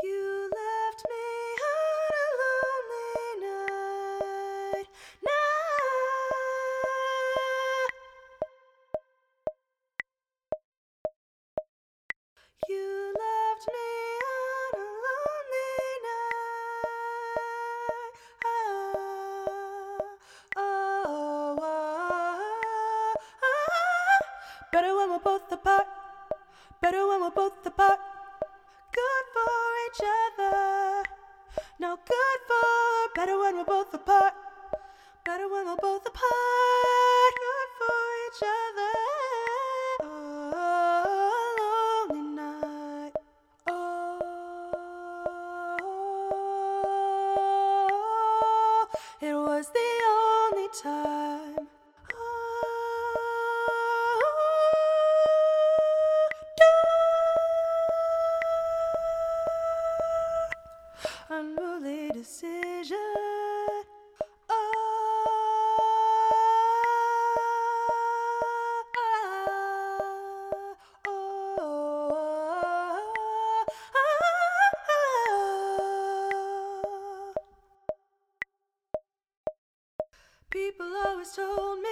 You left me on a lonely night. Night. You left me on a lonely night. Ah, oh, ah, ah. Better when we're both apart. Better when we're both apart. Good for each other. No good for. Better when we're both apart. Better when we're both apart. Decision. People always told me,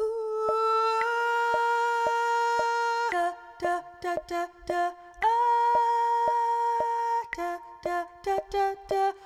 ooh, da da da da da da da da.